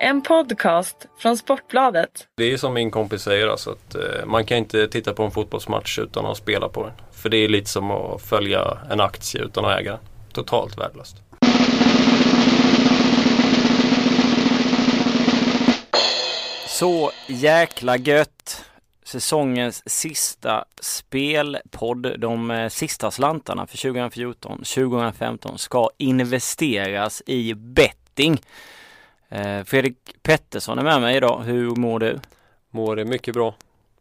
En podcast från Sportbladet. Det är som min kompis säger alltså att eh, man kan inte titta på en fotbollsmatch utan att spela på den. För det är lite som att följa en aktie utan att äga den. Totalt värdelöst. Så jäkla gött! Säsongens sista spelpodd. De eh, sista slantarna för 2014-2015 ska investeras i betting. Eh, Fredrik Pettersson är med mig idag. Hur mår du? Mår mycket bra.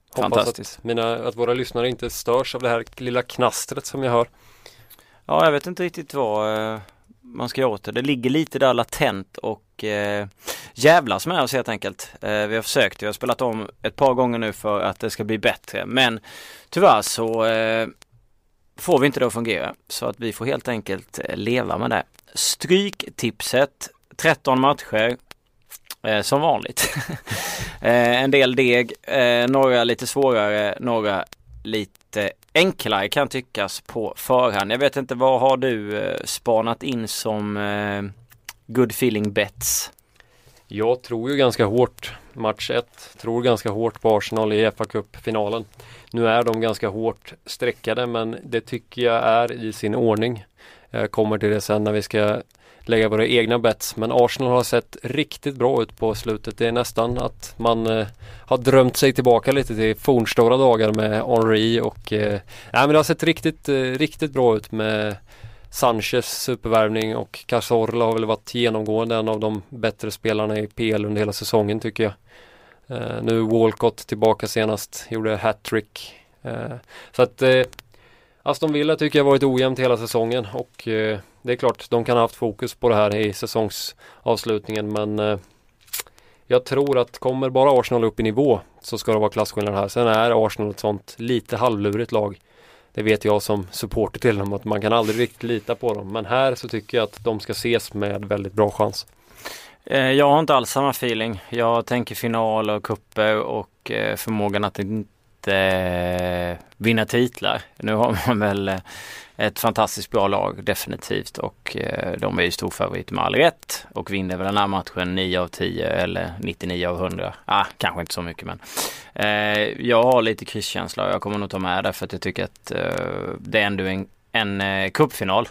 Hoppas Fantastiskt. att, mina, att våra lyssnare inte störs av det här lilla knastret som jag hör. Ja, jag vet inte riktigt vad eh, man ska göra åt det. Det ligger lite där latent och eh, jävlas med oss helt enkelt. Eh, vi har försökt, vi har spelat om ett par gånger nu för att det ska bli bättre. Men tyvärr så eh, får vi inte det att fungera. Så att vi får helt enkelt eh, leva med det. Stryktipset 13 matcher. Eh, som vanligt. eh, en del deg, eh, några lite svårare, några lite enklare kan tyckas på förhand. Jag vet inte, vad har du eh, spanat in som eh, good feeling bets? Jag tror ju ganska hårt match 1. Tror ganska hårt på Arsenal i fa Cup-finalen. Nu är de ganska hårt streckade men det tycker jag är i sin ordning. Jag kommer till det sen när vi ska lägga våra egna bets. Men Arsenal har sett riktigt bra ut på slutet. Det är nästan att man eh, har drömt sig tillbaka lite till fornstora dagar med Henri och eh, nej, men det har sett riktigt, eh, riktigt bra ut med Sanchez supervärvning och Cazorla har väl varit genomgående en av de bättre spelarna i PL under hela säsongen tycker jag. Eh, nu Walcott tillbaka senast, gjorde hattrick. Eh, så att eh, Aston Villa tycker jag varit ojämnt hela säsongen och eh, det är klart de kan ha haft fokus på det här i säsongsavslutningen men eh, jag tror att kommer bara Arsenal upp i nivå så ska det vara klasskillnad här. Sen är Arsenal ett sånt lite halvlurigt lag. Det vet jag som supporter till dem att man kan aldrig riktigt lita på dem. Men här så tycker jag att de ska ses med väldigt bra chans. Eh, jag har inte alls samma feeling. Jag tänker final och kuppe och eh, förmågan att eh, vinna titlar. Nu har man väl eh, ett fantastiskt bra lag definitivt och eh, de är ju storfavorit med all rätt och vinner väl den här matchen 9 av 10 eller 99 av 100. Ah, kanske inte så mycket men eh, jag har lite krysskänsla och jag kommer nog ta med det för att jag tycker att eh, det är ändå en, en eh, cupfinal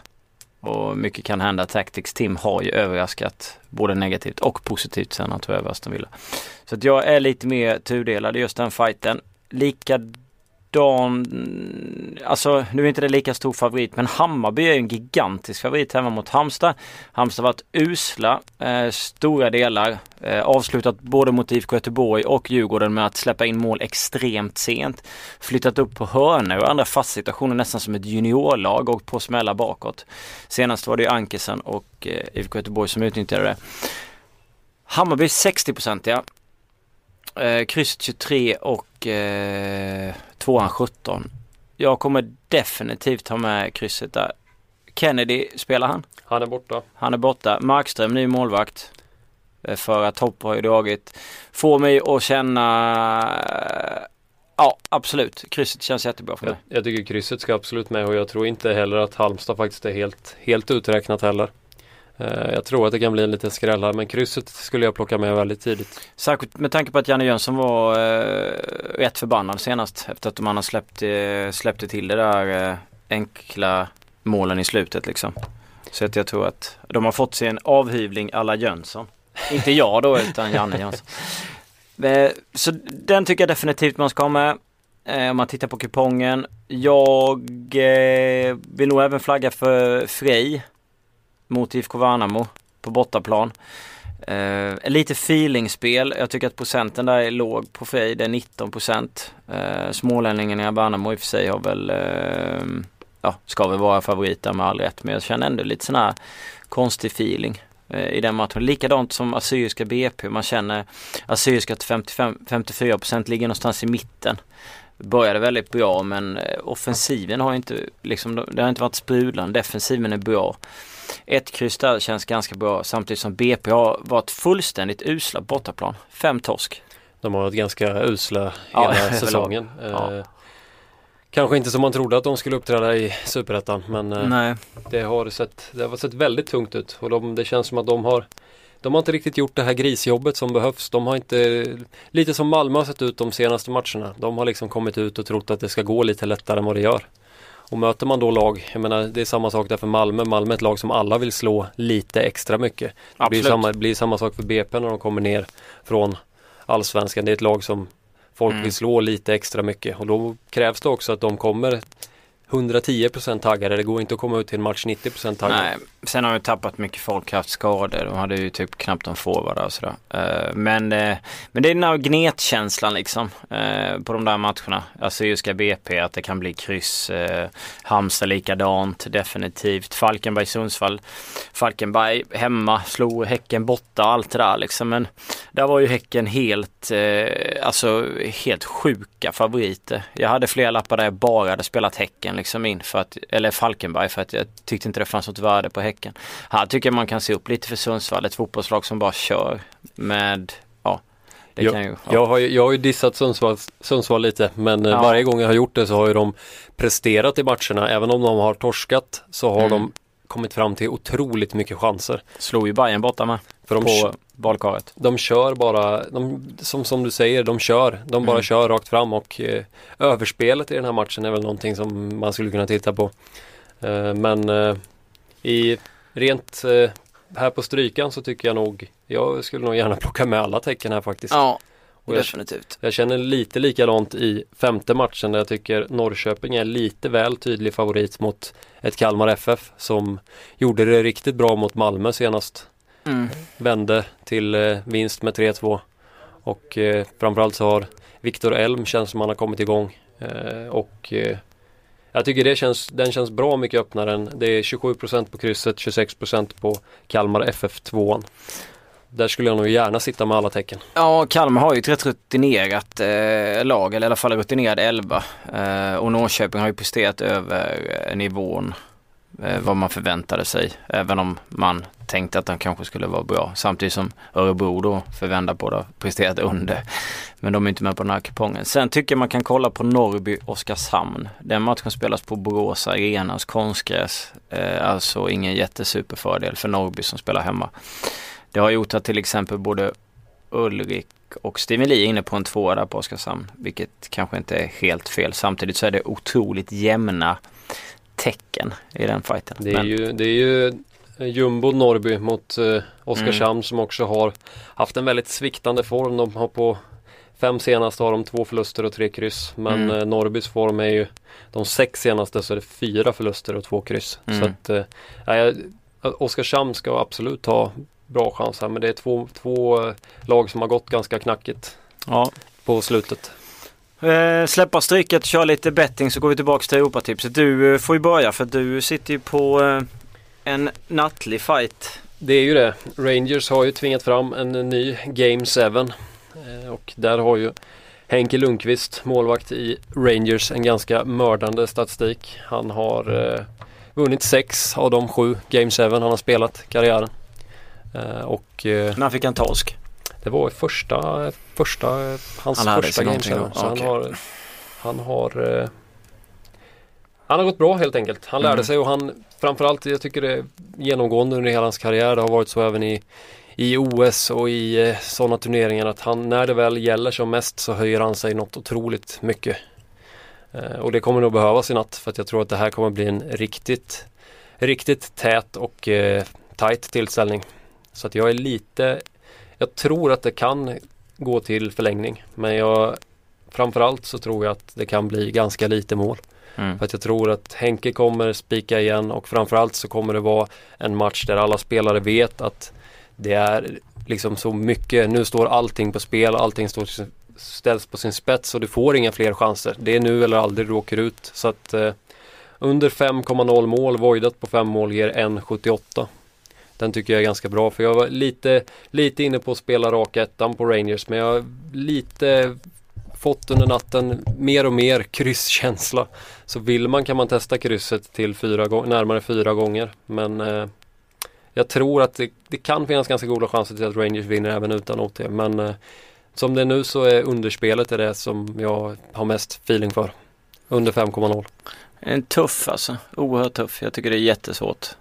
och mycket kan hända. Tactics Team har ju överraskat både negativt och positivt sen han tog över Aston Villa. Så att jag är lite mer tudelad i just den fighten. Likadan, alltså nu är inte det lika stor favorit men Hammarby är en gigantisk favorit hemma mot Halmstad. Halmstad har varit usla eh, stora delar. Eh, avslutat både mot IFK Göteborg och Djurgården med att släppa in mål extremt sent. Flyttat upp på hörnor och andra fast situationer nästan som ett juniorlag och på smällar bakåt. Senast var det ju Ankesen och eh, IFK Göteborg som utnyttjade det. Hammarby 60-procentiga. Eh, kryss 23 och eh, tvåan 17. Jag kommer definitivt ha med krysset där. Kennedy, spelar han? Han är borta. Han är borta. Markström, ny målvakt. Eh, För att Hopp har ju dragit. Får mig att känna eh, Ja, absolut. Krysset känns jättebra för Jag, mig. jag tycker krysset ska absolut med och jag tror inte heller att Halmstad faktiskt är helt, helt uträknat heller. Eh, jag tror att det kan bli en liten skräll här men krysset skulle jag plocka med väldigt tidigt. Särskilt med tanke på att Janne Jönsson var eh, rätt förbannad senast efter att man har släppt, eh, släppte till det där eh, enkla målen i slutet liksom. Så att jag tror att de har fått sig en avhyvling alla Jönsson. Inte jag då utan Janne Jönsson. Eh, Så den tycker jag definitivt man ska ha med. Eh, Om man tittar på kupongen. Jag vill nog även flagga för Frej mot IFK Värnamo på bortaplan. Eh, lite feelingspel. Jag tycker att procenten där är låg på Frej. Det är 19 procent. Eh, Smålänningarna i Värnamo i och för sig har väl, eh, ja, ska väl vara favoriter med all rätt. Men jag känner ändå lite sån här konstig feeling eh, i den matchen. Likadant som Assyriska BP. Man känner Assyriska till 55, 54 procent ligger någonstans i mitten. Började väldigt bra men eh, offensiven har inte, liksom, det har inte varit sprudlande. Defensiven är bra. Ett kryss där känns ganska bra samtidigt som BP har varit fullständigt usla bortaplan. Fem torsk. De har varit ganska usla Ja, hela överlag. säsongen. Ja. Eh, Kanske inte som man trodde att de skulle uppträda i Superettan men eh, det, har sett, det har sett väldigt tungt ut och de, det känns som att de har de har inte riktigt gjort det här grisjobbet som behövs. De har inte, lite som Malmö har sett ut de senaste matcherna. De har liksom kommit ut och trott att det ska gå lite lättare än vad det gör. Och möter man då lag, jag menar det är samma sak där för Malmö. Malmö är ett lag som alla vill slå lite extra mycket. Det blir samma, blir samma sak för BP när de kommer ner från Allsvenskan. Det är ett lag som folk mm. vill slå lite extra mycket och då krävs det också att de kommer 110% taggade. Det går inte att komma ut till en match 90% taggade. Nej, sen har vi tappat mycket folk, haft skador. De hade ju typ knappt en forward och sådär. Eh, men, eh, men det är den här gnetkänslan liksom eh, på de där matcherna. Alltså just BP, att det kan bli kryss. Halmstad likadant, definitivt. Falkenberg, Sundsvall. Falkenberg hemma, slog Häcken borta, allt det där liksom. Men där var ju Häcken helt, alltså helt sjuka favoriter. Jag hade flera lappar där jag bara hade spelat Häcken liksom in för att, eller Falkenberg för att jag tyckte inte det fanns något värde på Häcken. Här tycker jag man kan se upp lite för Sundsvall, ett fotbollslag som bara kör med ja, jag, ju, ja. jag, har ju, jag har ju dissat Sundsvall, Sundsvall lite men eh, ja. varje gång jag har gjort det så har ju de presterat i matcherna. Även om de har torskat så har mm. de kommit fram till otroligt mycket chanser. Slog ju Bayern borta med. För de på valkaret. De kör bara, de, som, som du säger, de kör. De bara mm. kör rakt fram och eh, överspelet i den här matchen är väl någonting som man skulle kunna titta på. Eh, men eh, i rent eh, här på strykan så tycker jag nog, jag skulle nog gärna plocka med alla tecken här faktiskt. Ja, och definitivt. Jag, jag känner lite likadant i femte matchen där jag tycker Norrköping är lite väl tydlig favorit mot ett Kalmar FF som gjorde det riktigt bra mot Malmö senast. Mm. Vände till eh, vinst med 3-2 och eh, framförallt så har Viktor Elm känns som han har kommit igång eh, och eh, jag tycker det känns, den känns bra mycket öppnare än det är 27% på krysset, 26% på Kalmar FF 2 där skulle jag nog gärna sitta med alla tecken. Ja, Kalmar har ju ett rätt rutinerat eh, lag, eller i alla fall rutinerad elva. Eh, och Norrköping har ju presterat över eh, nivån eh, vad man förväntade sig. Även om man tänkte att de kanske skulle vara bra. Samtidigt som Örebro då förvända på det presterat under. Men de är inte med på den här kupongen. Sen tycker jag man kan kolla på Norrby-Oskarshamn. Den matchen spelas på Borås Arenas konstgräs. Eh, alltså ingen jättesuperfördel för Norrby som spelar hemma. Det har gjort att till exempel både Ulrik och Steven Lee är inne på en tvåa där på Oskarshamn. Vilket kanske inte är helt fel. Samtidigt så är det otroligt jämna tecken i den fighten. Det är, Men... ju, det är ju Jumbo Norrby mot eh, Oskarshamn mm. som också har haft en väldigt sviktande form. De har på fem senaste har de två förluster och tre kryss. Men mm. eh, Norrbys form är ju de sex senaste så är det fyra förluster och två kryss. Mm. Så att eh, Oskarshamn ska absolut ha bra chans här men det är två, två eh, lag som har gått ganska knackigt ja. på slutet. Eh, släppa stryket, köra lite betting så går vi tillbaka till Europatipset. Du eh, får ju börja för du sitter ju på eh, en nattlig fight. Det är ju det. Rangers har ju tvingat fram en ny Game 7 eh, och där har ju Henke Lundqvist, målvakt i Rangers, en ganska mördande statistik. Han har eh, vunnit sex av de sju Game 7 han har spelat karriären. Eh, och, eh, När fick han torsk? Det var första, första hans han första game så okay. han har, han har eh, han har gått bra helt enkelt. Han lärde mm. sig och han framförallt, jag tycker det är genomgående under hela hans karriär, det har varit så även i, i OS och i sådana turneringar att han, när det väl gäller som mest så höjer han sig något otroligt mycket. och det kommer nog behövas i natt för att jag tror att det här kommer bli en riktigt, riktigt tät och eh, tajt tillställning. Så att jag är lite Jag tror att det kan gå till förlängning men jag Framförallt så tror jag att det kan bli ganska lite mål. Mm. För att jag tror att Henke kommer spika igen och framförallt så kommer det vara en match där alla spelare vet att det är liksom så mycket, nu står allting på spel, allting står, ställs på sin spets och du får inga fler chanser. Det är nu eller aldrig du åker ut. Så att eh, under 5,0 mål, voidat på 5 mål ger 1,78. Den tycker jag är ganska bra för jag var lite, lite inne på att spela raka ettan på Rangers men jag har lite fått under natten mer och mer krysskänsla. Så vill man kan man testa krysset till fyra närmare fyra gånger. Men eh, jag tror att det, det, kan finnas ganska goda chanser till att Rangers vinner även utan OT. Men eh, som det är nu så är underspelet är det som jag har mest feeling för. Under 5,0. En tuff alltså. Oerhört tuff. Jag tycker det är jättesvårt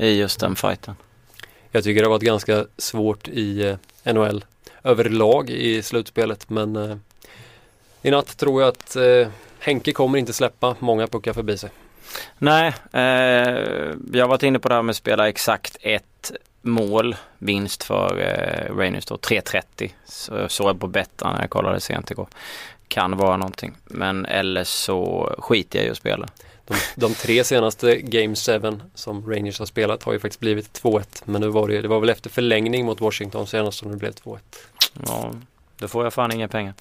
i just den fighten. Jag tycker det har varit ganska svårt i eh, NHL överlag i slutspelet men eh, i natt tror jag att eh, Henke kommer inte släppa många puckar förbi sig. Nej, eh, jag har varit inne på det här med att spela exakt ett mål vinst för eh, Rangers då, 3.30. Så såg jag på Bettan när jag kollade sent igår. Kan vara någonting. Men eller så skiter jag i att spela. De, de tre senaste Game 7 som Rangers har spelat har ju faktiskt blivit 2-1. Men nu var det, det var väl efter förlängning mot Washington senast som det blev 2-1. Ja, då får jag fan inga pengar.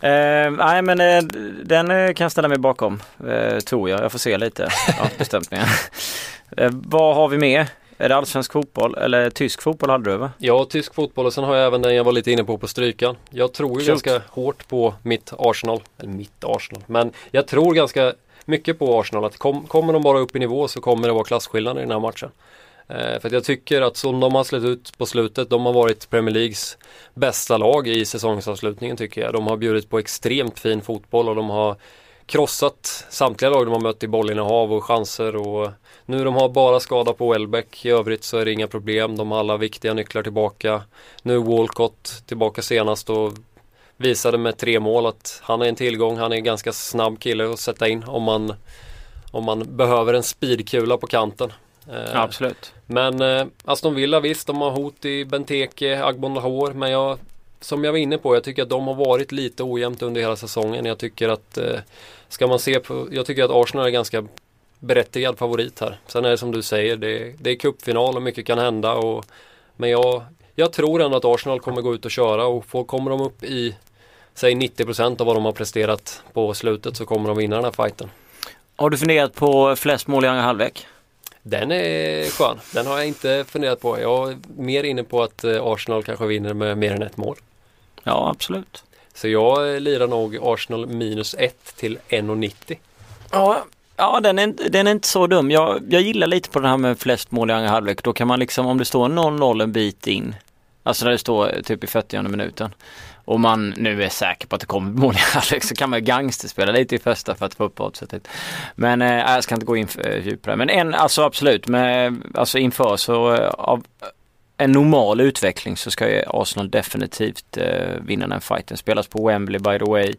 Eh, nej men eh, den eh, kan jag ställa mig bakom. Eh, tror jag. Jag får se lite. Inte bestämt mig eh, Vad har vi mer? Är det allsvensk fotboll eller tysk fotboll hade du va? Ja, tysk fotboll och sen har jag även den jag var lite inne på på strykan. Jag tror ju ganska hårt på mitt Arsenal. Eller mitt Arsenal. Men jag tror ganska mycket på Arsenal att kom, kommer de bara upp i nivå så kommer det vara klasskillnader i den här matchen. Eh, för att jag tycker att som de har släppt ut på slutet, de har varit Premier Leagues bästa lag i säsongsavslutningen tycker jag. De har bjudit på extremt fin fotboll och de har krossat samtliga lag de har mött i bollinnehav och chanser och nu de har bara skada på Welbeck. I övrigt så är det inga problem. De har alla viktiga nycklar tillbaka. Nu är Walcott tillbaka senast och visade med tre mål att han är en tillgång. Han är en ganska snabb kille att sätta in om man, om man behöver en speedkula på kanten. Eh, absolut. Men eh, Aston Villa visst, de har hot i Benteke, Agbon Lahore. Men jag, som jag var inne på, jag tycker att de har varit lite ojämnt under hela säsongen. Jag tycker att eh, Ska man se på, jag tycker att Arsenal är ganska berättigad favorit här. Sen är det som du säger, det, det är cupfinal och mycket kan hända. Och, men jag, jag tror ändå att Arsenal kommer gå ut och köra och får, kommer de upp i säg 90% av vad de har presterat på slutet så kommer de vinna den här fighten. Har du funderat på flest mål i andra halvlek? Den är skön. Den har jag inte funderat på. Jag är mer inne på att eh, Arsenal kanske vinner med mer än ett mål. Ja, absolut. Så jag lirar nog Arsenal minus 1 till 1,90. Ja, Ja, den är, den är inte så dum. Jag, jag gillar lite på det här med flest mål i andra halvlek. Då kan man liksom, om det står 0-0 en bit in, alltså när det står typ i 40 minuten, och man nu är säker på att det kommer mål i halvlek så kan man gangsterspela lite i första för att få upp oddset. Men eh, jag ska inte gå in för eh, djupare. Men en, alltså absolut, med, alltså inför så eh, av en normal utveckling så ska ju Arsenal definitivt eh, vinna den fighten. Spelas på Wembley by the way.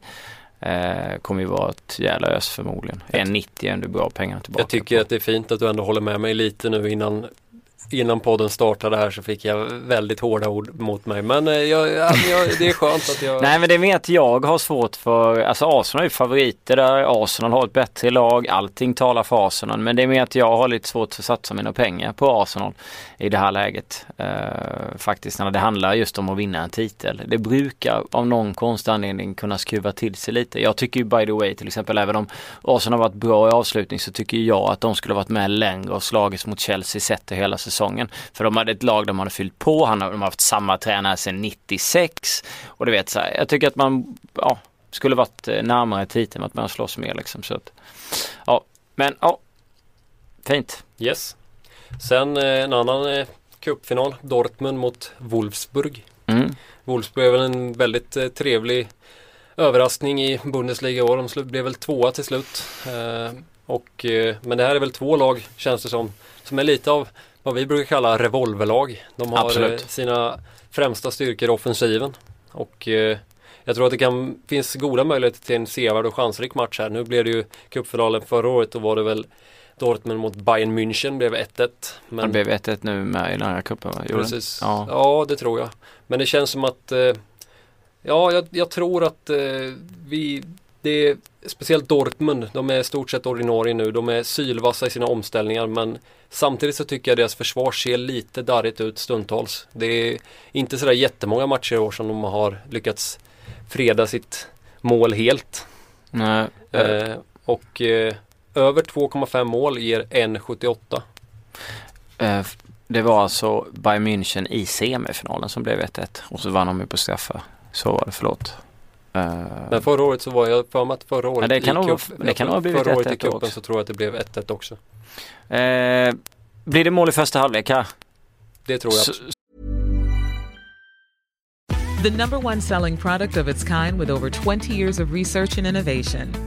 Eh, kommer ju vara ett jävla ös förmodligen. 1,90 är ändå bra pengar tillbaka. Jag tycker på. att det är fint att du ändå håller med mig lite nu innan innan podden startade här så fick jag väldigt hårda ord mot mig. Men eh, jag, jag, det är skönt att jag... Nej men det är mer att jag har svårt för, alltså Arsenal är ju favoriter där. Arsenal har ett bättre lag. Allting talar för Arsenal. Men det är mer att jag har lite svårt för att satsa mina pengar på Arsenal i det här läget. Uh, faktiskt när det handlar just om att vinna en titel. Det brukar av någon konstig anledning kunna skruva till sig lite. Jag tycker ju by the way till exempel även om Arsenal har varit bra i avslutning så tycker jag att de skulle varit med längre och slagits mot Chelsea sett det hela säsongen. För de hade ett lag de hade fyllt på, han, de har haft samma tränare sedan 96. Och du vet så här, jag tycker att man ja, skulle varit eh, närmare titeln, att man slåss mer liksom. Så att, ja, men ja, fint. Yes. Sen eh, en annan eh, cupfinal, Dortmund mot Wolfsburg. Mm. Wolfsburg är väl en väldigt trevlig överraskning i Bundesliga år. De blev väl tvåa till slut. Eh, och, eh, men det här är väl två lag, känns det som, som är lite av vad vi brukar kalla revolverlag. De har Absolut. Eh, sina främsta styrkor i offensiven. Och eh, jag tror att det kan, finns goda möjligheter till en sevärd och chansrik match här. Nu blev det ju cupfinalen förra året. Då var det väl Dortmund mot Bayern München blev 1-1. Men... Det blev 1-1 nu med i den här cupen? Precis. Ja. ja, det tror jag. Men det känns som att eh, Ja, jag, jag, tror att eh, vi det är speciellt Dortmund, de är stort sett ordinarie nu. De är sylvassa i sina omställningar men samtidigt så tycker jag deras försvar ser lite darrigt ut stundtals. Det är inte sådär jättemånga matcher i år som de har lyckats freda sitt mål helt. Nej. Eh, och eh, över 2,5 mål ger 1,78. Eh, det var alltså Bayern München i semifinalen som blev 1-1 och så vann de ju på straffar. Så var det, förlåt. Uh, men förra året så var jag för mig att förra året det kan nog, cup, det kan ha blivit Förra året i cupen så tror jag att det blev 1-1 också. Uh, blir det mål i första halvlek här? Det tror jag. S The number one selling product of its kind with over 20 years of research and innovation.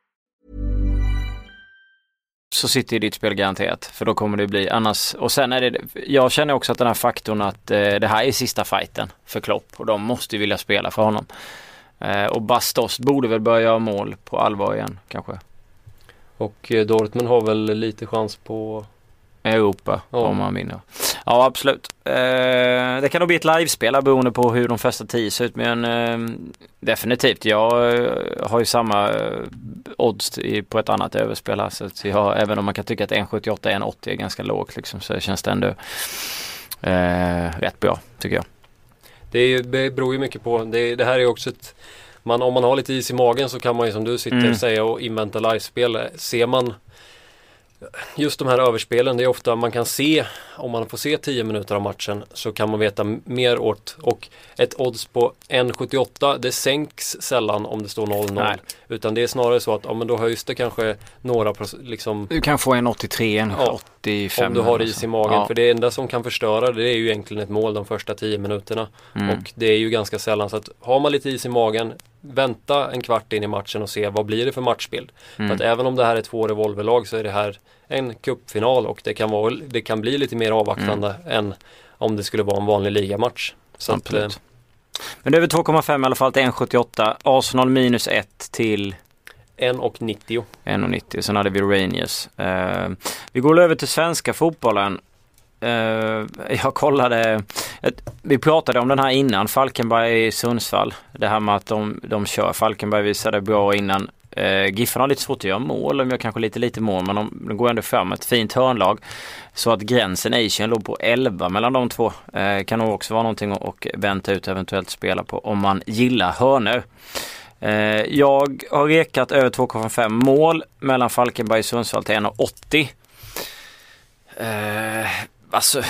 så sitter ju ditt spel garanterat. För då kommer det bli annars. Och sen är det, jag känner också att den här faktorn att eh, det här är sista fighten för Klopp och de måste ju vilja spela för honom. Eh, och Bastos borde väl börja göra mål på allvar igen kanske. Och eh, Dortmund har väl lite chans på Europa Ja. om man vinner. Ja absolut. Eh, det kan nog bli ett livespel beroende på hur de första tio ser ut men eh, definitivt. Jag eh, har ju samma eh, odds i, på ett annat överspel här så att jag, även om man kan tycka att 1,78 1,80 är ganska lågt liksom så känns det ändå eh, rätt bra tycker jag. Det, är, det beror ju mycket på. Det, det här är också ett man, Om man har lite is i magen så kan man ju som du sitter Mm. säga och invänta livespel. Ser man Just de här överspelen, det är ofta man kan se Om man får se 10 minuter av matchen så kan man veta mer åt och ett odds på 1,78 det sänks sällan om det står 0-0. Nej. Utan det är snarare så att ja, men då höjs det kanske några liksom Du kan få en 83, en Ja, 85. om du har is i magen. Ja. För det enda som kan förstöra det är ju egentligen ett mål de första 10 minuterna. Mm. Och det är ju ganska sällan så att har man lite is i magen Vänta en kvart in i matchen och se vad blir det för matchbild. Mm. För att även om det här är två revolverlag så är det här en cupfinal och det kan, vara, det kan bli lite mer avvaktande än om det skulle vara en vanlig ligamatch. Så att, eh, Absolut. Men det är väl 2,5 i alla fall till 1,78. Arsenal minus 1 till 1,90. 1,90. Sen hade vi Rangers. Eh, vi går över till svenska fotbollen. Eh, jag kollade, vi pratade om den här innan, Falkenberg i Sundsvall. Det här med att de, de kör. Falkenberg visade bra innan. Eh, Giffen har lite svårt att göra mål, de gör kanske lite lite mål men de, de går ändå fram ett fint hörnlag. Så att gränsen Asian låg på 11 mellan de två. Eh, kan nog också vara någonting att och vänta ut eventuellt spela på om man gillar hörnor. Eh, jag har rekat över 2,5 mål mellan Falkenberg och Sundsvall till 1,80. Alltså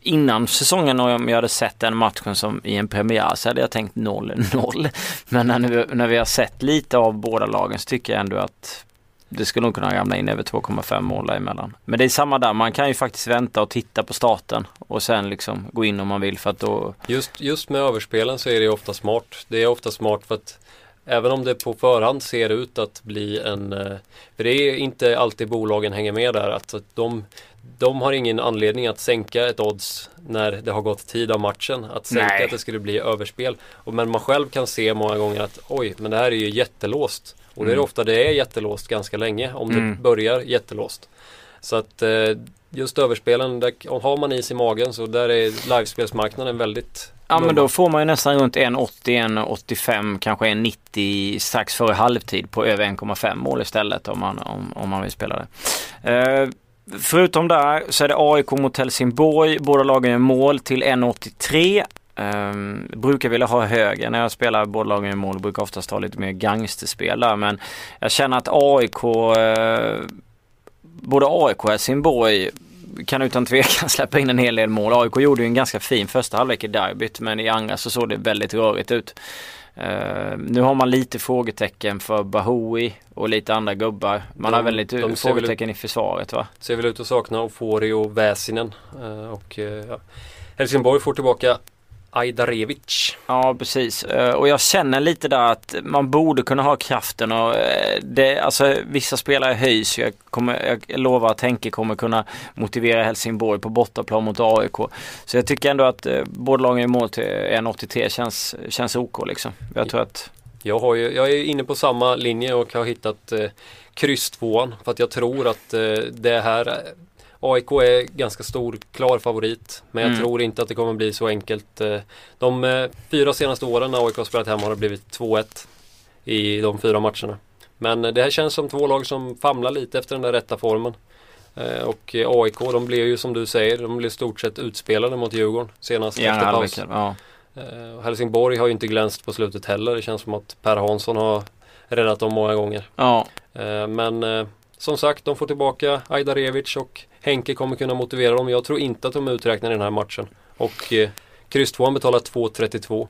innan säsongen om jag hade sett den matchen som i en premiär så hade jag tänkt 0-0. Men när, vi, när vi har sett lite av båda lagen så tycker jag ändå att det skulle nog kunna ramla in över 2,5 mål däremellan. Men det är samma där, man kan ju faktiskt vänta och titta på starten och sen liksom gå in om man vill för att då Just, just med överspelen så är det ofta smart. Det är ofta smart för att även om det på förhand ser ut att bli en eh, För det är inte alltid bolagen hänger med där. Att de, de har ingen anledning att sänka ett odds när det har gått tid av matchen. Att sänka Nej. att det skulle bli överspel. Och, men man själv kan se många gånger att oj, men det här är ju jättelåst. Och det är Mm. ofta det är jättelåst ganska länge om det Mm. börjar jättelåst. Så att eh, just överspelen, där, om har man is i magen så där är livespelsmarknaden väldigt Ja men då får man ju nästan runt 1,80, 1,85, kanske 1,90 strax före halvtid på över 1,5 mål istället om man, om, om man vill spela det. Förutom där så är det AIK mot Helsingborg. Båda lagen gör mål till 1,83. Um, ehm, brukar vilja ha högre när jag spelar båda lagen i mål. Brukar oftast ha lite mer gangsterspel där men jag känner att AIK uh, eh, både AIK och Helsingborg kan utan tvekan släppa in en hel del mål. AIK gjorde ju en ganska fin första halvlek i derbyt men i andra så såg det väldigt rörigt ut. Eh, nu har man lite frågetecken för Bahoui och lite andra gubbar. Man De- har väl lite de frågetecken i försvaret va? Ser väl ut att sakna Ofori och Väsinen. Eh, och eh, ja. Helsingborg får tillbaka Ajdarevic. Ja precis Eh, och jag känner lite där att man borde kunna ha kraften och eh, det, alltså vissa spelare höjs. Jag, kommer, jag lovar att Henke kommer kunna motivera Helsingborg på bortaplan mot AIK. Så jag tycker ändå att eh, båda lagen i mål till 1,83 känns, känns OK liksom. Jag tror att Jag, har ju, jag är inne på samma linje och har hittat eh, kryss tvåan för att jag tror att eh, det här AIK är ganska stor, klar favorit. Men jag Mm. tror inte att det kommer bli så enkelt. Eh, De eh, fyra senaste åren när AIK har spelat hemma har det blivit 2-1 i de fyra matcherna. Men eh, det här känns som två lag som famlar lite efter den där rätta formen. Och AIK, de blev ju som du säger, de blev stort sett utspelade mot Djurgården senast andra efter paus. Ja. Helsingborg har ju inte glänst på slutet heller. Det känns som att Per Hansson har räddat dem många gånger. ja. Men som sagt, de får tillbaka Ajdarevic och Henke kommer kunna motivera dem. Jag tror inte att de är uträknade i den här matchen. Och eh, kryss 2 betalar 2,32.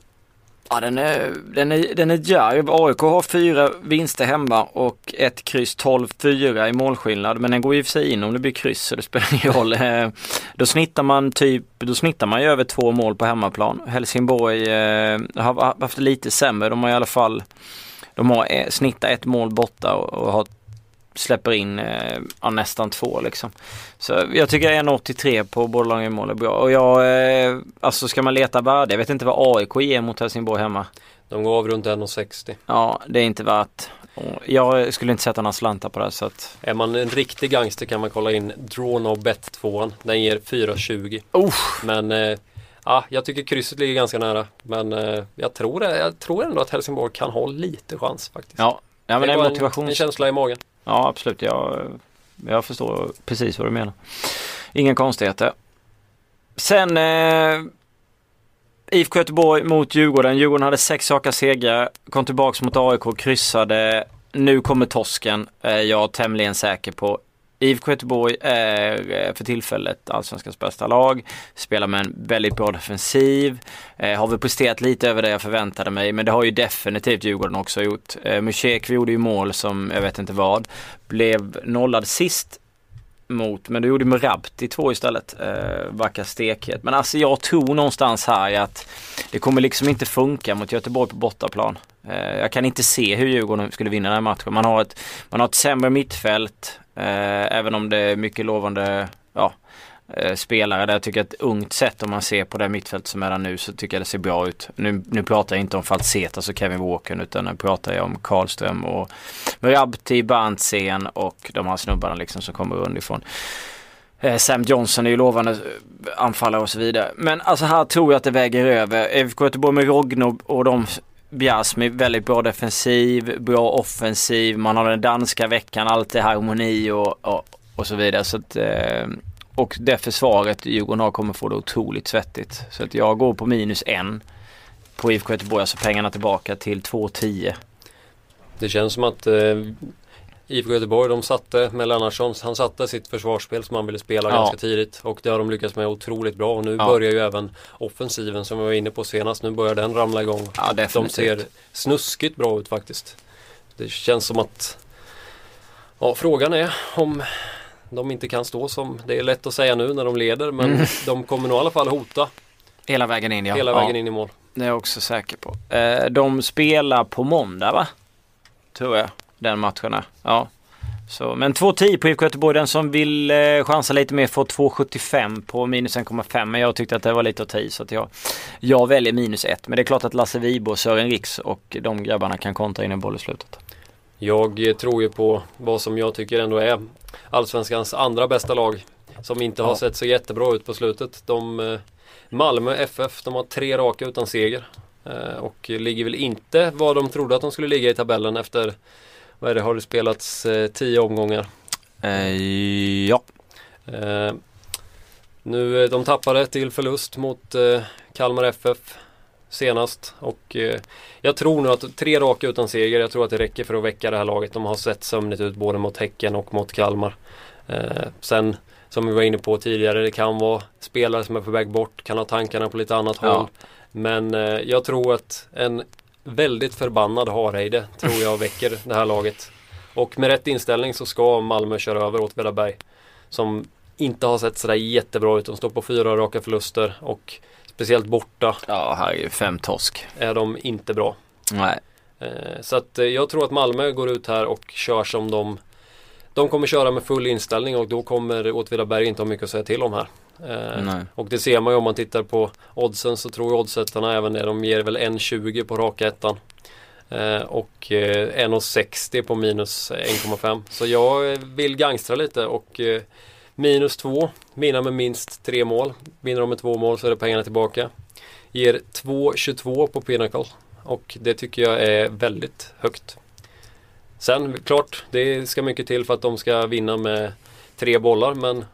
Ja den är, den är, den är djärv. AIK har fyra vinster hemma och ett kryss 12-4 i målskillnad. Men den går ju i och för sig in om det blir kryss så det spelar ingen roll. Eh, då snittar man typ, då snittar man ju över två mål på hemmaplan. Helsingborg eh, har haft det lite sämre. De har i alla fall, de har eh, snittat ett mål borta och, och har släpper in eh, ja, nästan två liksom. Så jag tycker 1,83 på båda i mål är bra. Och jag, eh, alltså ska man leta värde, jag vet inte vad AIK ger mot Helsingborg hemma. De går av runt 1,60. Ja, det är inte värt. Jag skulle inte sätta några slantar på det så att. Är man en riktig gangster kan man kolla in Draw No Bet 2 Den ger 4,20. Oh. Men eh, ja, jag tycker krysset ligger ganska nära. Men eh, jag, tror, jag tror ändå att Helsingborg kan ha lite chans faktiskt. Ja, ja men det är motivation. en, en känsla i magen. Ja, absolut. Jag, jag förstår precis vad du menar. Inga konstigheter. Sen eh, IFK Göteborg mot Djurgården. Djurgården hade sex raka segrar. Kom tillbaks mot AIK, kryssade. Nu kommer torsken. Eh, jag är tämligen säker på. IFK Göteborg är eh, för tillfället allsvenskans bästa lag. Spelar med en väldigt bra defensiv. Eh, har väl presterat lite över det jag förväntade mig. Men det har ju definitivt Djurgården också gjort. Eh, Mushek gjorde ju mål som jag vet inte vad. Blev nollad sist mot, men du gjorde med Rabti två istället. Eh, Vacka stekhet. Men alltså jag tror någonstans här att det kommer liksom inte funka mot Göteborg på bortaplan. Eh, jag kan inte se hur Djurgården skulle vinna den här matchen. Man har ett, man har ett sämre mittfält. Eh, även om det är mycket lovande ja, eh, spelare. Där jag tycker att ett ungt sätt om man ser på det mittfält som är där nu så tycker jag det ser bra ut. Nu, nu pratar jag inte om Falsetas och Kevin Walken utan nu pratar jag om Karlström och Rabti, Berntsen och de här snubbarna liksom som kommer underifrån. Eh, Sam Johnson är ju lovande eh, anfallare och så vidare. Men alltså här tror jag att det väger över. IFK Göteborg med Rogno och de Biasmi väldigt bra defensiv, bra offensiv. Man har den danska veckan, allt är harmoni och, och, och så vidare. Så att, eh, och det försvaret Djurgården har kommer få det otroligt svettigt. Så att jag går på minus en på IFK Göteborg, alltså pengarna tillbaka till 2,10. Det känns som att eh, IFK Göteborg, de satte med Lennartsson, han satte sitt försvarsspel som han ville spela Ja. ganska tidigt. Och det har de lyckats med otroligt bra. Och nu Ja. börjar ju även offensiven som vi var inne på senast, nu börjar den ramla igång. Ja, De definitivt. ser snuskigt bra ut faktiskt. Det känns som att Ja, frågan är om de inte kan stå som, det är lätt att säga nu när de leder men Mm. de kommer nog i alla fall hota Hela vägen in ja. hela ja. vägen in i mål. Det är jag också säker på. Eh, de spelar på måndag va? Tror jag. Den matcherna. Ja. Så, men 2,10 på IFK Göteborg. Den som vill eh, chansa lite mer får 2,75 på minus 1,5. Men jag tyckte att det var lite att ta i så att jag, jag väljer minus 1. Men det är klart att Lasse Vibo, Sören Riks och de grabbarna kan kontra in en boll i slutet. Jag eh, tror ju på vad som jag tycker ändå är Allsvenskans andra bästa lag som inte har Ja. sett så jättebra ut på slutet. De, eh, Malmö FF, de har tre raka utan seger. Eh, Och ligger väl inte vad de trodde att de skulle ligga i tabellen efter vad är det, har det spelats eh, tio omgångar. Eh, ja. Eh, nu, eh, de tappade till förlust mot Kalmar FF senast och eh, jag tror nu att tre raka utan seger, jag tror att det räcker för att väcka det här laget. De har sett sömnigt ut både mot Häcken och mot Kalmar. Eh, sen som vi var inne på tidigare, det kan vara spelare som är på väg bort, kan ha tankarna på lite annat Ja. håll. Men eh, jag tror att en väldigt förbannad Hareide tror jag väcker det här laget. Och med rätt inställning så ska Malmö köra över Åtvidaberg. Som inte har sett sådär jättebra ut. De står på fyra raka förluster och speciellt borta Ja, här är fem torsk. är de inte bra. Nej. Eh, Så att eh, jag tror att Malmö går ut här och kör som de De kommer köra med full inställning och då kommer Åtvidaberg inte ha mycket att säga till om här. Eh. Och det ser man ju om man tittar på oddsen så tror oddsättarna även det. De ger väl 1,20 på raka ettan. Eh, och eh, 1,60 på minus 1,5. Så jag eh, vill gangstra lite och eh, Minus två, vinna med minst tre mål. Vinner de med två mål så är det pengarna tillbaka. Ger 2,22 på Pinnacle och det tycker jag är väldigt högt. Sen klart, det ska mycket till för att de ska vinna med tre bollar men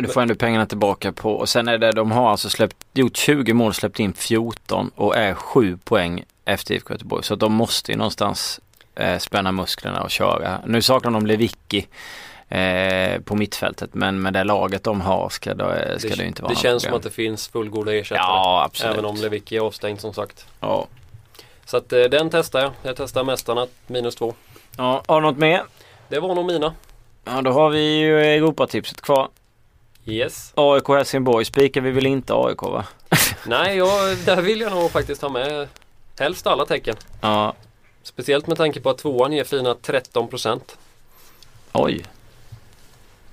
Du får ändå pengarna tillbaka på och sen är det de har alltså släppt, gjort 20 mål, släppt in 14 och är 7 poäng efter IFK Göteborg. Så de måste ju någonstans eh, spänna musklerna och köra. Nu saknar de Lewicki eh, på mittfältet men med det laget de har ska det, ska det, det, inte vara det något känns som problem. att det finns fullgoda ersättare. Ja, absolut. Även om Lewicki är avstängd som sagt. Ja. Så att eh, den testar jag. Jag testar mästarna minus två. ja. Har du något mer? Det var nog mina. Ja, då har vi ju Europatipset kvar. Yes. AIK Helsingborg spikar vi väl inte AIK va? Nej, jag, där vill jag nog faktiskt ha med helst alla tecken. Ja. Speciellt med tanke på att tvåan ger fina 13% Oj.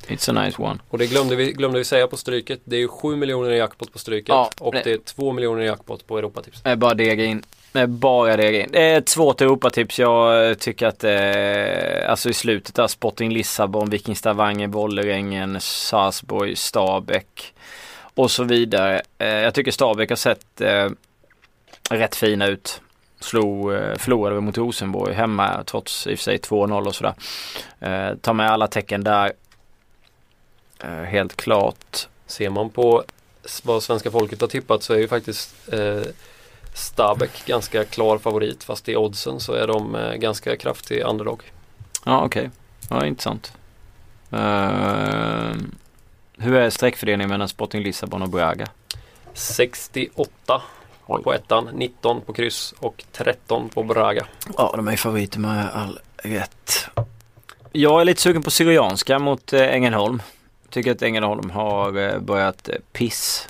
It's a nice one. Och det glömde vi, glömde vi säga på stryket. Det är ju 7 miljoner i jackpot på stryket Ja, och det- det är 2 miljoner i jackpot på Europatips. Det är bara dega in. Bara. Det eh, är ett svårt Europatips. Jag eh, tycker att eh, alltså i slutet där Sporting Lissabon, Viking Stavanger, Vålerengen, Sarpsborg, Stabäck och så vidare. Eh, jag tycker Stabäck har sett eh, rätt fina ut. Slog, eh, förlorade mot Rosenborg hemma trots i och för sig 2-0 och sådär. Eh, ta med alla tecken där. Eh, helt klart. Ser man på vad svenska folket har tippat så är ju faktiskt eh, Stabæk ganska klar favorit fast i oddsen så är de eh, ganska kraftig underdog. Ja okej. Ja intressant. Eh, hur är sträckfördelningen mellan Sporting Lissabon och Braga? 68 Oj. på ettan, 19 på kryss och 13 på Braga. Ja de är favoriter med all rätt. Jag är lite sugen på Syrianska mot eh, Ängelholm. Tycker att Ängelholm har eh, börjat piss.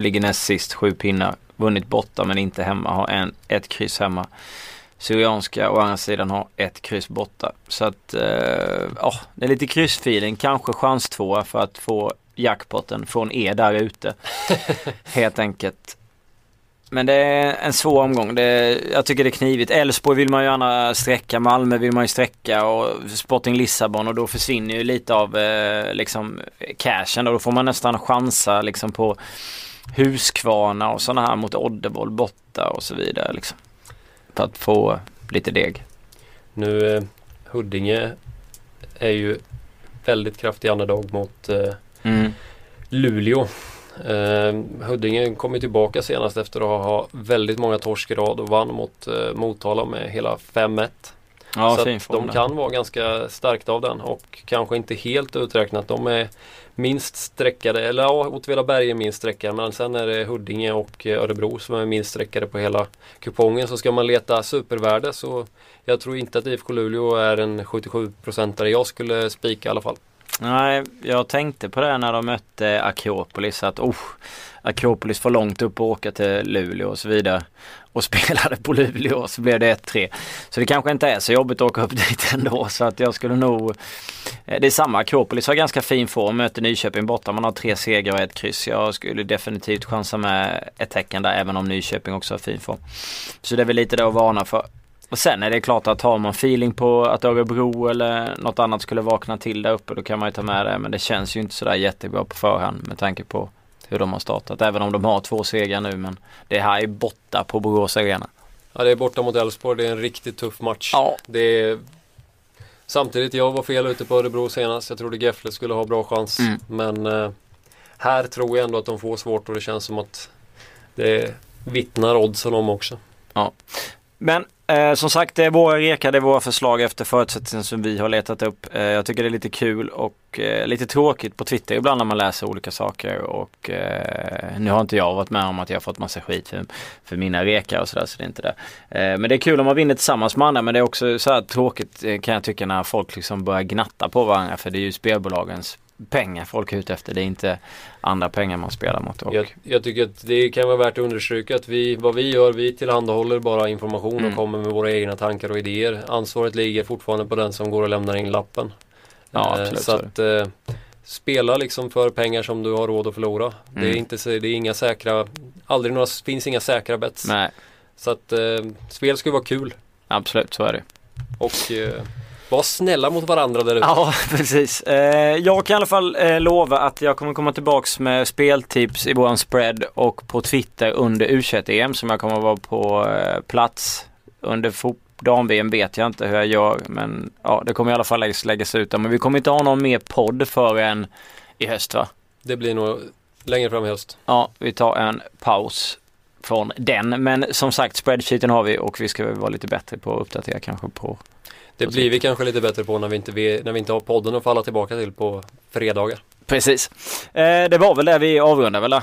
Ligger näst sist, sju pinnar. Vunnit borta men inte hemma. Har en, ett kryss hemma. Syrianska å andra sidan har ett kryss borta. Så att, eh, ja, det är lite kryssfeeling. Kanske chans två för att få jackpotten från er där ute. Helt enkelt. Men det är en svår omgång. Det jag tycker det är knivigt. Elfsborg vill man ju gärna sträcka. Malmö vill man ju sträcka och Sporting Lissabon och då försvinner ju lite av eh, liksom cashen och då får man nästan chansa liksom på Huskvarna och sådana här mot Oddevold borta och så vidare liksom. För att få lite deg. Nu eh, Huddinge är ju väldigt kraftig underdog mot eh, Mm. Luleå. Eh, Huddinge kom ju tillbaka senast efter att ha väldigt många torsk i rad och vann mot eh, Motala med hela 5-1. Ja, så att de kan vara ganska stärkta av den och kanske inte helt uträknat. De är minst sträckade, eller ja, Åtvidaberg är minst sträckade men sen är det Huddinge och Örebro som är minst sträckade på hela kupongen. Så ska man leta supervärde så jag tror inte att IFK Luleå är en 77-procentare jag skulle spika i alla fall. Nej, jag tänkte på det när de mötte Akropolis att oh, Akropolis får långt upp och åka till Luleå och så vidare. Och spelade på Luleå så blev det 1-3. Så det kanske inte är så jobbigt att åka upp dit ändå så att jag skulle nog eh, Det är samma, Akropolis har ganska fin form, möter Nyköping borta. Man har tre segrar och ett kryss. Jag skulle definitivt chansa med ett tecken där även om Nyköping också har fin form. Så det är väl lite det att varna för. Och sen är det klart att har man feeling på att Örebro eller något annat skulle vakna till där uppe då kan man ju ta med det. Men det känns ju inte sådär jättebra på förhand med tanke på hur de har startat. Även om de har två segrar nu men det här är borta på Borås Arena. Ja, det är borta mot Elfsborg, det är en riktigt tuff match. Ja. Det är... Samtidigt, jag var fel ute på Örebro senast. Jag trodde Gefle skulle ha bra chans. Mm. Men eh, här tror jag ändå att de får svårt och det känns som att det vittnar oddsen om också. Men eh, som sagt det är våra rekar, det är våra förslag efter förutsättningar som vi har letat upp. Eh, jag tycker det är lite kul och eh, lite tråkigt på Twitter ibland när man läser olika saker och eh, nu har inte jag varit med om att jag har fått massa skit för, för mina rekar och sådär så det är inte det. Eh, men det är kul om man vinner tillsammans med andra men det är också så här tråkigt eh, kan jag tycka när folk liksom börjar gnatta på varandra för det är ju spelbolagens pengar folk är ute efter. Det är inte andra pengar man spelar mot. Och, Jag, jag tycker att det kan vara värt att understryka att vi, vad vi gör, vi tillhandahåller bara information Mm. och kommer med våra egna tankar och idéer. Ansvaret ligger fortfarande på den som går och lämnar in lappen. Ja, Eh, absolut, så att eh, spela liksom för pengar som du har råd att förlora. Det är Mm. inte det är inga säkra, aldrig några, finns inga säkra bets. Nej, Så att eh, spel ska vara kul absolut så är det. och eh, Var snälla mot varandra där ute. Ja, precis. Eh, jag kan i alla fall eh, lova att jag kommer komma tillbaks med speltips i våran spread och på Twitter under U21-EM som jag kommer att vara på eh, plats under dam-VM vet jag inte hur jag gör men ja det kommer i alla fall läggas, läggas ut. Men vi kommer inte ha någon mer podd förrän i höst va? Det blir nog längre fram i höst. Ja, vi tar en paus från den. Men som sagt spreadsheeten har vi och vi ska väl vara lite bättre på att uppdatera kanske på Det blir vi kanske lite bättre på när vi inte, när vi inte har podden att falla tillbaka till på fredagar. Precis. Eh, det var väl det vi avrundade väl?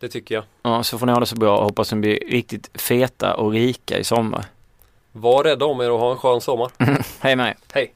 Det tycker jag. Ja, så får ni ha det så bra. Hoppas ni blir riktigt feta och rika i sommar. Var rädda om er och ha en skön sommar. Hej med er. Hej!